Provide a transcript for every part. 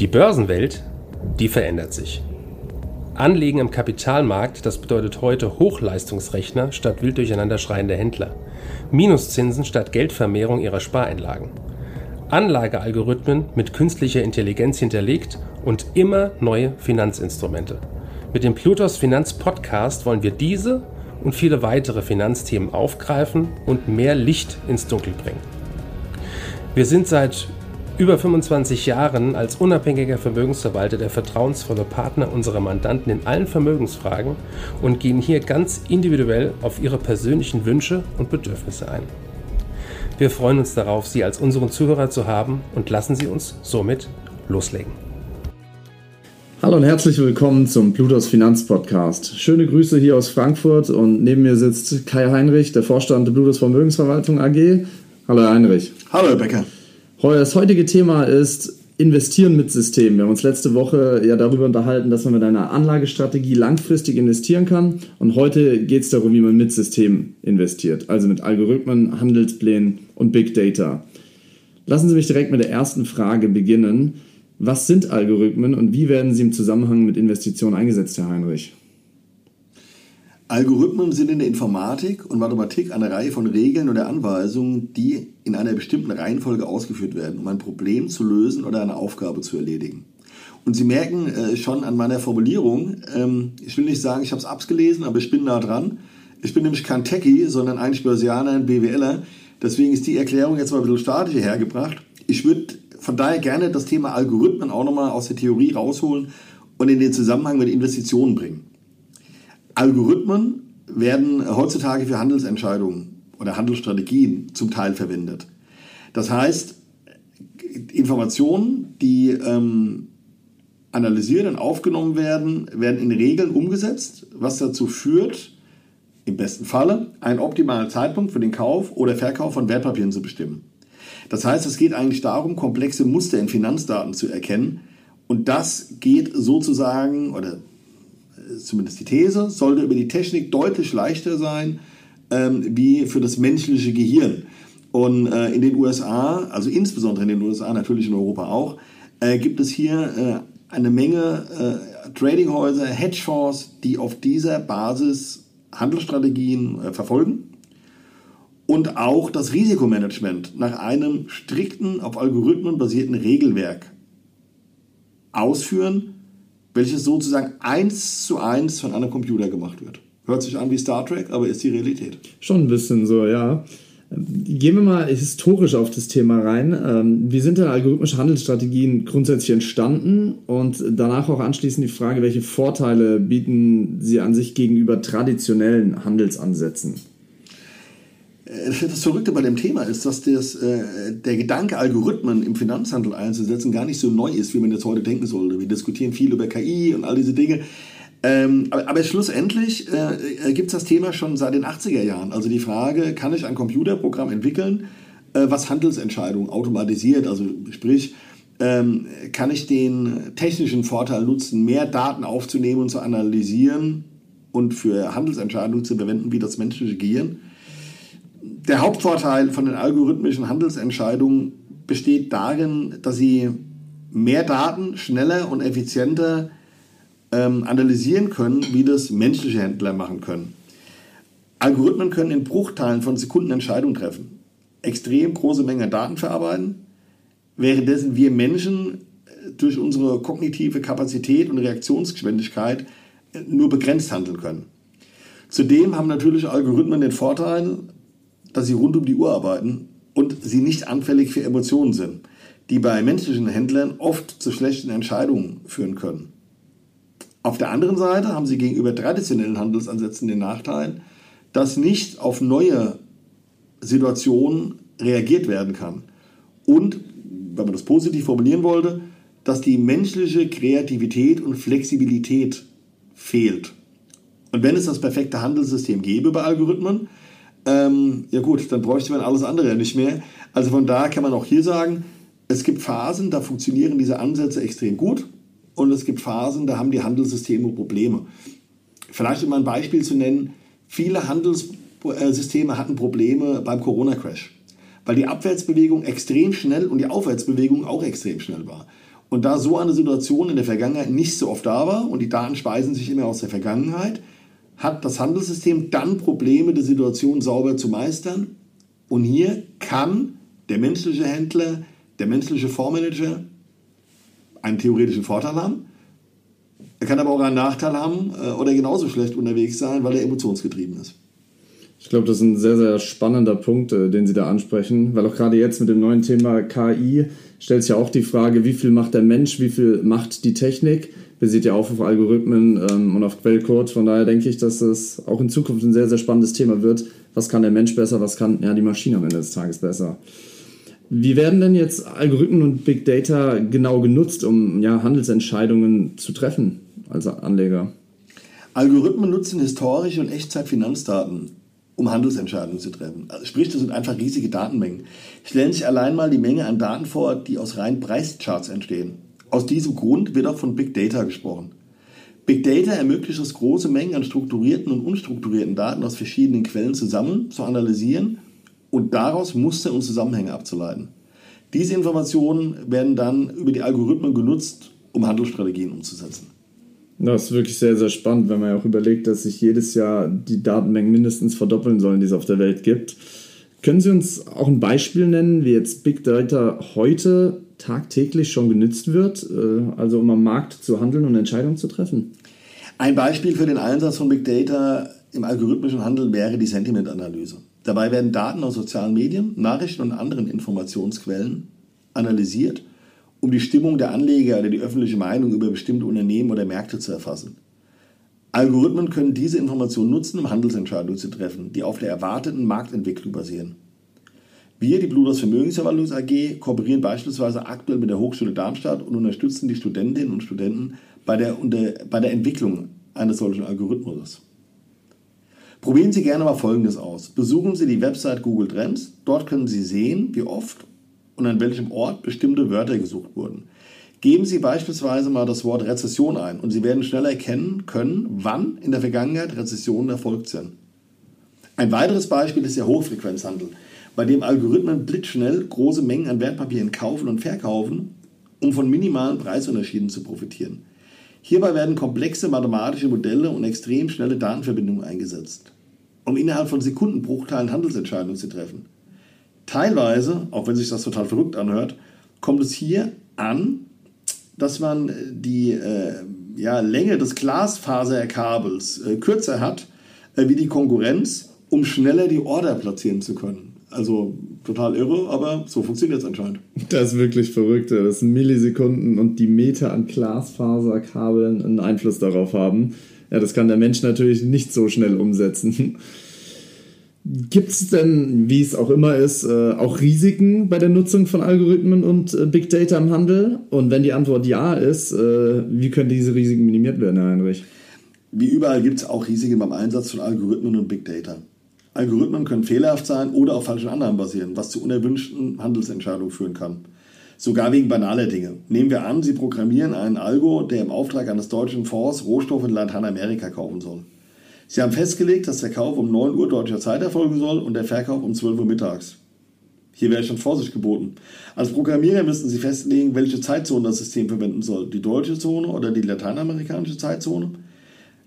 Die Börsenwelt, die verändert sich. Anlegen im Kapitalmarkt, das bedeutet heute Hochleistungsrechner statt wild durcheinander schreiende Händler. Minuszinsen statt Geldvermehrung ihrer Spareinlagen. Anlagealgorithmen mit künstlicher Intelligenz hinterlegt und immer neue Finanzinstrumente. Mit dem Plutos Finanz Podcast wollen wir diese und viele weitere Finanzthemen aufgreifen und mehr Licht ins Dunkel bringen. Wir sind seit über 25 Jahren als unabhängiger Vermögensverwalter der vertrauensvolle Partner unserer Mandanten in allen Vermögensfragen und gehen hier ganz individuell auf ihre persönlichen Wünsche und Bedürfnisse ein. Wir freuen uns darauf, Sie als unseren Zuhörer zu haben und lassen Sie uns somit loslegen. Hallo und herzlich willkommen zum Plutos Finanzpodcast. Schöne Grüße hier aus Frankfurt und neben mir sitzt Kai Heinrich, der Vorstand der Plutos Vermögensverwaltung AG. Hallo Herr Heinrich. Hallo Herr Becker. Das heutige Thema ist Investieren mit System. Wir haben uns letzte Woche ja darüber unterhalten, dass man mit einer Anlagestrategie langfristig investieren kann. Und heute geht es darum, wie man mit System investiert, also mit Algorithmen, Handelsplänen und Big Data. Lassen Sie mich direkt mit der ersten Frage beginnen. Was sind Algorithmen und wie werden sie im Zusammenhang mit Investitionen eingesetzt, Herr Heinrich? Algorithmen sind in der Informatik und Mathematik eine Reihe von Regeln oder Anweisungen, die in einer bestimmten Reihenfolge ausgeführt werden, um ein Problem zu lösen oder eine Aufgabe zu erledigen. Und Sie merken äh, schon an meiner Formulierung, ähm, ich will nicht sagen, ich habe es abgelesen, aber ich bin nah dran. Ich bin nämlich kein Techie, sondern eigentlich Börsianer, ein BWLer. Deswegen ist die Erklärung jetzt mal ein bisschen statisch hergebracht. Ich würde von daher gerne das Thema Algorithmen auch nochmal aus der Theorie rausholen und in den Zusammenhang mit Investitionen bringen. Algorithmen werden heutzutage für Handelsentscheidungen oder Handelsstrategien zum Teil verwendet. Das heißt, Informationen, die ähm, analysiert und aufgenommen werden, werden in Regeln umgesetzt, was dazu führt, im besten Falle einen optimalen Zeitpunkt für den Kauf oder Verkauf von Wertpapieren zu bestimmen. Das heißt, es geht eigentlich darum, komplexe Muster in Finanzdaten zu erkennen. Und das geht sozusagen, oder zumindest die These, sollte über die Technik deutlich leichter sein ähm, wie für das menschliche Gehirn. Und äh, in den USA, also insbesondere in den USA, natürlich in Europa auch, äh, gibt es hier äh, eine Menge äh, Tradinghäuser, Hedgefonds, die auf dieser Basis Handelsstrategien äh, verfolgen und auch das Risikomanagement nach einem strikten, auf Algorithmen basierten Regelwerk ausführen welches sozusagen eins zu eins von einem Computer gemacht wird. Hört sich an wie Star Trek, aber ist die Realität. Schon ein bisschen so, ja. Gehen wir mal historisch auf das Thema rein. Ähm, wie sind denn algorithmische Handelsstrategien grundsätzlich entstanden? Und danach auch anschließend die Frage, welche Vorteile bieten sie an sich gegenüber traditionellen Handelsansätzen? Äh, das Verrückte bei dem Thema ist, dass das, äh, der Gedanke, Algorithmen im Finanzhandel einzusetzen, gar nicht so neu ist, wie man jetzt heute denken sollte. Wir diskutieren viel über KI und all diese Dinge. Ähm, aber, aber, schlussendlich äh, gibt es das Thema schon seit den 80er Jahren. Also die Frage, kann ich ein Computerprogramm entwickeln, äh, was Handelsentscheidungen automatisiert? Also sprich, ähm, kann ich den technischen Vorteil nutzen, mehr Daten aufzunehmen und zu analysieren und für Handelsentscheidungen zu verwenden wie das menschliche Gehirn? Der Hauptvorteil von den algorithmischen Handelsentscheidungen besteht darin, dass sie mehr Daten schneller und effizienter ähm, analysieren können, wie das menschliche Händler machen können. Algorithmen können in Bruchteilen von Sekunden Entscheidungen treffen, extrem große Mengen Daten verarbeiten, währenddessen wir Menschen äh, durch unsere kognitive Kapazität und Reaktionsgeschwindigkeit äh, nur begrenzt handeln können. Zudem haben natürlich Algorithmen den Vorteil, dass sie rund um die Uhr arbeiten und sie nicht anfällig für Emotionen sind, die bei menschlichen Händlern oft zu schlechten Entscheidungen führen können. Auf der anderen Seite haben sie gegenüber traditionellen Handelsansätzen den Nachteil, dass nicht auf neue Situationen reagiert werden kann. Und, wenn man das positiv formulieren wollte, dass die menschliche Kreativität und Flexibilität fehlt. Und wenn es das perfekte Handelssystem gäbe bei Algorithmen, ähm, ja gut, dann bräuchte man alles andere ja nicht mehr. Also von da kann man auch hier sagen, es gibt Phasen, da funktionieren diese Ansätze extrem gut und es gibt Phasen, da haben die Handelssysteme Probleme. Vielleicht um ein Beispiel zu nennen, viele Handelssysteme hatten Probleme beim Corona-Crash, weil die Abwärtsbewegung extrem schnell und die Aufwärtsbewegung auch extrem schnell war. Und da so eine Situation in der Vergangenheit nicht so oft da war und die Daten speisen sich immer aus der Vergangenheit, hat das Handelssystem dann Probleme, die Situation sauber zu meistern. Und hier kann der menschliche Händler, der menschliche Fondsmanager einen theoretischen Vorteil haben. Er kann aber auch einen Nachteil haben äh, oder genauso schlecht unterwegs sein, weil er emotionsgetrieben ist. Ich glaube, das ist ein sehr, sehr spannender Punkt, äh, den Sie da ansprechen, weil auch gerade jetzt mit dem neuen Thema KI stellt sich ja auch die Frage, wie viel macht der Mensch, wie viel macht die Technik? Basiert ja auch auf Algorithmen ähm, und auf Quellcode. Von daher denke ich, dass es auch in Zukunft ein sehr, sehr spannendes Thema wird. Was kann der Mensch besser, was kann ja, die Maschine am Ende des Tages besser? Wie werden denn jetzt Algorithmen und Big Data genau genutzt, um ja, Handelsentscheidungen zu treffen als Anleger? Algorithmen nutzen historische und Echtzeit-Finanzdaten, um Handelsentscheidungen zu treffen. Also sprich, das sind einfach riesige Datenmengen. Stellen sich allein mal die Menge an Daten vor, die aus reinen Preischarts entstehen. Aus diesem Grund wird auch von Big Data gesprochen. Big Data ermöglicht es, große Mengen an strukturierten und unstrukturierten Daten aus verschiedenen Quellen zu zu analysieren und daraus Muster und Zusammenhänge abzuleiten. Diese Informationen werden dann über die Algorithmen genutzt, um Handelsstrategien umzusetzen. Das ist wirklich sehr, sehr spannend, wenn man ja auch überlegt, dass sich jedes Jahr die Datenmengen mindestens verdoppeln sollen, die es auf der Welt gibt. Können Sie uns auch ein Beispiel nennen, wie jetzt Big Data heute tagtäglich schon genützt wird, äh, also um am Markt zu handeln und Entscheidungen zu treffen? Ein Beispiel für den Einsatz von Big Data im algorithmischen Handel wäre die Sentimentanalyse. Dabei werden Daten aus sozialen Medien, Nachrichten und anderen Informationsquellen analysiert, um die Stimmung der Anleger oder die öffentliche Meinung über bestimmte Unternehmen oder Märkte zu erfassen. Algorithmen können diese Informationen nutzen, um Handelsentscheidungen zu treffen, die auf der erwarteten Marktentwicklung basieren. Wir, die Bluders Vermögensverwaltungs AG, kooperieren beispielsweise aktuell mit der Hochschule Darmstadt und unterstützen die Studentinnen und Studenten bei der, bei der Entwicklung eines solchen Algorithmus. Probieren Sie gerne mal Folgendes aus. Besuchen Sie die Website Google Trends. Dort können Sie sehen, wie oft und an welchem Ort bestimmte Wörter gesucht wurden. Geben Sie beispielsweise mal das Wort Rezession ein und Sie werden schnell erkennen können, wann in der Vergangenheit Rezessionen erfolgt sind. Ein weiteres Beispiel ist der Hochfrequenzhandel, bei dem Algorithmen blitzschnell große Mengen an Wertpapieren kaufen und verkaufen, um von minimalen Preisunterschieden zu profitieren. Hierbei werden komplexe mathematische Modelle und extrem schnelle Datenverbindungen eingesetzt um innerhalb von Sekundenbruchteilen Handelsentscheidungen zu treffen. Teilweise, auch wenn sich das total verrückt anhört, kommt es hier an, dass man die äh, ja, Länge des Glasfaserkabels äh, kürzer hat äh, wie die Konkurrenz, um schneller die Order platzieren zu können. Also total irre, aber so funktioniert es anscheinend. Das ist wirklich verrückt, dass Millisekunden und die Meter an Glasfaserkabeln einen Einfluss darauf haben. Ja, das kann der Mensch natürlich nicht so schnell umsetzen. Gibt es denn, wie es auch immer ist, äh, auch Risiken bei der Nutzung von Algorithmen und äh, Big Data im Handel? Und wenn die Antwort ja ist, äh, wie können diese Risiken minimiert werden, Herr Heinrich? Wie überall gibt es auch Risiken beim Einsatz von Algorithmen und Big Data. Algorithmen können fehlerhaft sein oder auf falschen Annahmen basieren, was zu unerwünschten Handelsentscheidungen führen kann. Sogar wegen banaler Dinge. Nehmen wir an, Sie programmieren einen Algo, der im Auftrag eines deutschen Fonds Rohstoffe in Lateinamerika kaufen soll. Sie haben festgelegt, dass der Kauf um 9 Uhr deutscher Zeit erfolgen soll und der Verkauf um 12 Uhr mittags. Hier wäre schon Vorsicht geboten. Als Programmierer müssten Sie festlegen, welche Zeitzone das System verwenden soll. Die deutsche Zone oder die lateinamerikanische Zeitzone.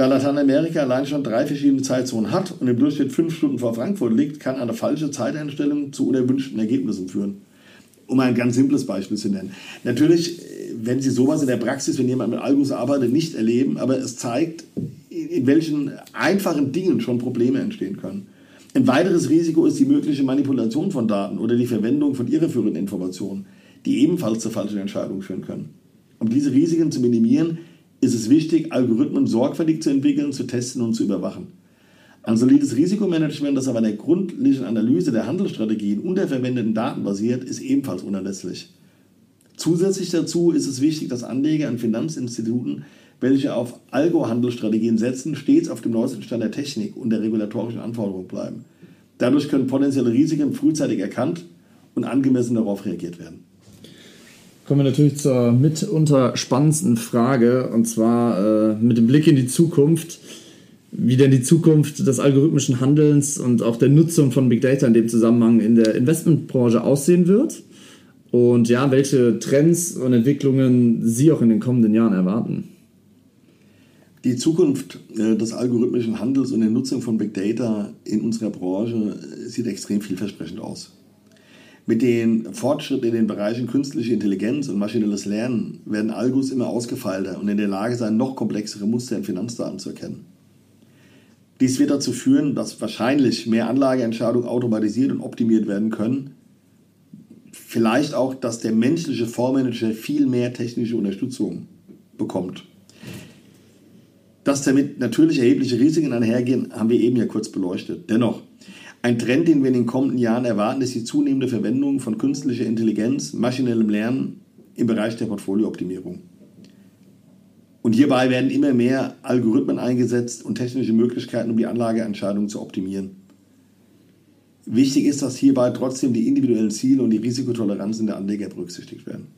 Da Lateinamerika allein schon drei verschiedene Zeitzonen hat und im Durchschnitt fünf Stunden vor Frankfurt liegt, kann eine falsche Zeiteinstellung zu unerwünschten Ergebnissen führen um ein ganz simples Beispiel zu nennen. Natürlich, wenn Sie sowas in der Praxis, wenn jemand mit Algos arbeitet, nicht erleben, aber es zeigt, in welchen einfachen Dingen schon Probleme entstehen können. Ein weiteres Risiko ist die mögliche Manipulation von Daten oder die Verwendung von irreführenden Informationen, die ebenfalls zu falschen Entscheidungen führen können. Um diese Risiken zu minimieren, ist es wichtig, Algorithmen sorgfältig zu entwickeln, zu testen und zu überwachen. Ein solides Risikomanagement, das auf einer gründlichen Analyse der Handelsstrategien und der verwendeten Daten basiert, ist ebenfalls unerlässlich. Zusätzlich dazu ist es wichtig, dass Anleger an Finanzinstituten, welche auf Algo-Handelsstrategien setzen, stets auf dem neuesten Stand der Technik und der regulatorischen Anforderungen bleiben. Dadurch können potenzielle Risiken frühzeitig erkannt und angemessen darauf reagiert werden. Kommen wir natürlich zur mitunter spannendsten Frage, und zwar äh, mit dem Blick in die Zukunft wie denn die Zukunft des algorithmischen Handelns und auch der Nutzung von Big Data in dem Zusammenhang in der Investmentbranche aussehen wird und ja, welche Trends und Entwicklungen Sie auch in den kommenden Jahren erwarten. Die Zukunft äh, des algorithmischen Handels und der Nutzung von Big Data in unserer Branche äh, sieht extrem vielversprechend aus. Mit den Fortschritten in den Bereichen künstliche Intelligenz und maschinelles Lernen werden Algos immer ausgefeilter und in der Lage sein, noch komplexere Muster in Finanzdaten zu erkennen. Dies wird dazu führen, dass wahrscheinlich mehr Anlageentscheidungen automatisiert und optimiert werden können. Vielleicht auch, dass der menschliche Fondsmanager viel mehr technische Unterstützung bekommt. Dass damit natürlich erhebliche Risiken einhergehen, haben wir eben ja kurz beleuchtet. Dennoch, ein Trend, den wir in den kommenden Jahren erwarten, ist die zunehmende Verwendung von künstlicher Intelligenz, maschinellem Lernen im Bereich der Portfoliooptimierung. Und hierbei werden immer mehr Algorithmen eingesetzt und technische Möglichkeiten, um die Anlageentscheidungen zu optimieren. Wichtig ist, dass hierbei trotzdem die individuellen Ziele und die Risikotoleranzen der Anleger berücksichtigt werden.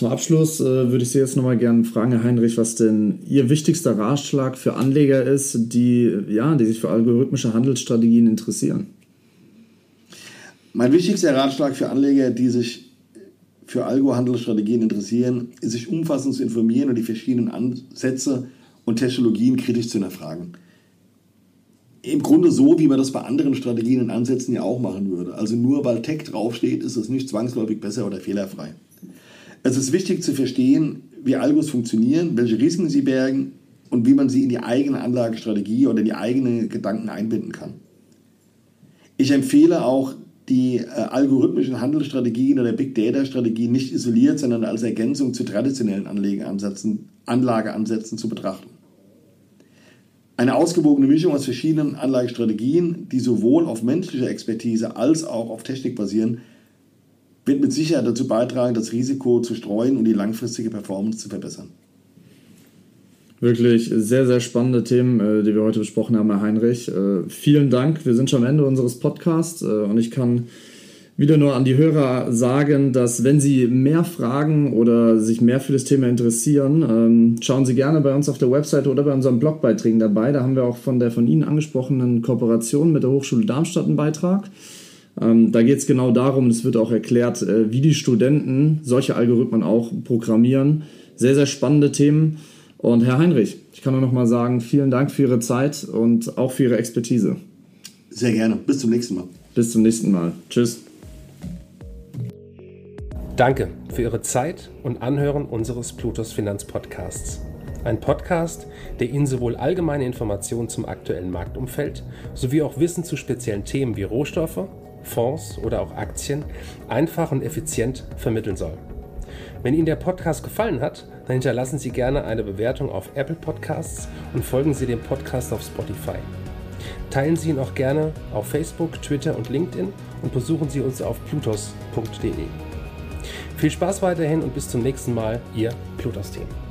Zum Abschluss äh, würde ich Sie jetzt nochmal gerne fragen, Herr Heinrich, was denn Ihr wichtigster Ratschlag für Anleger ist, die, ja, die sich für algorithmische Handelsstrategien interessieren. Mein wichtigster Ratschlag für Anleger, die sich für Algo-Handelsstrategien interessieren, ist sich umfassend zu informieren und die verschiedenen Ansätze und Technologien kritisch zu hinterfragen. Im Grunde so, wie man das bei anderen Strategien und Ansätzen ja auch machen würde. Also nur weil Tech draufsteht, ist es nicht zwangsläufig besser oder fehlerfrei. Es ist wichtig zu verstehen, wie Algos funktionieren, welche Risiken sie bergen und wie man sie in die eigene Anlagestrategie oder in die eigenen Gedanken einbinden kann. Ich empfehle auch die äh, algorithmischen Handelsstrategien oder Big Data Strategien nicht isoliert, sondern als Ergänzung zu traditionellen Anlageansätzen, Anlageansätzen zu betrachten. Eine ausgewogene Mischung aus verschiedenen Anlagestrategien, die sowohl auf menschlicher Expertise als auch auf Technik basieren, wird mit Sicherheit dazu beitragen, das Risiko zu streuen und die langfristige Performance zu verbessern. Wirklich sehr, sehr spannende Themen, äh, die wir heute besprochen haben, Herr Heinrich. Äh, vielen Dank. Wir sind schon am Ende unseres Podcasts äh, und ich kann wieder nur an die Hörer sagen, dass wenn Sie mehr Fragen oder sich mehr für das Thema interessieren, ähm, schauen Sie gerne bei uns auf der Website oder bei unseren Blogbeiträgen dabei. Da haben wir auch von der von Ihnen angesprochenen Kooperation mit der Hochschule Darmstadt einen Beitrag. Ähm, da geht es genau darum, es wird auch erklärt, wie die Studenten solche Algorithmen auch programmieren. Sehr, sehr spannende Themen. Und Herr Heinrich, ich kann nur noch mal sagen, vielen Dank für Ihre Zeit und auch für Ihre Expertise. Sehr gerne. Bis zum nächsten Mal. Bis zum nächsten Mal. Tschüss. Danke für Ihre Zeit und Anhören unseres Plutos Finanzpodcasts. Ein Podcast, der Ihnen sowohl allgemeine Informationen zum aktuellen Marktumfeld sowie auch Wissen zu speziellen Themen wie Rohstoffe, Fonds oder auch Aktien einfach und effizient vermitteln soll. Wenn Ihnen der Podcast gefallen hat, dann hinterlassen Sie gerne eine Bewertung auf Apple Podcasts und folgen Sie dem Podcast auf Spotify. Teilen Sie ihn auch gerne auf Facebook, Twitter und LinkedIn und besuchen Sie uns auf plutos.de. Viel Spaß weiterhin und bis zum nächsten Mal, Ihr Plutos-Team.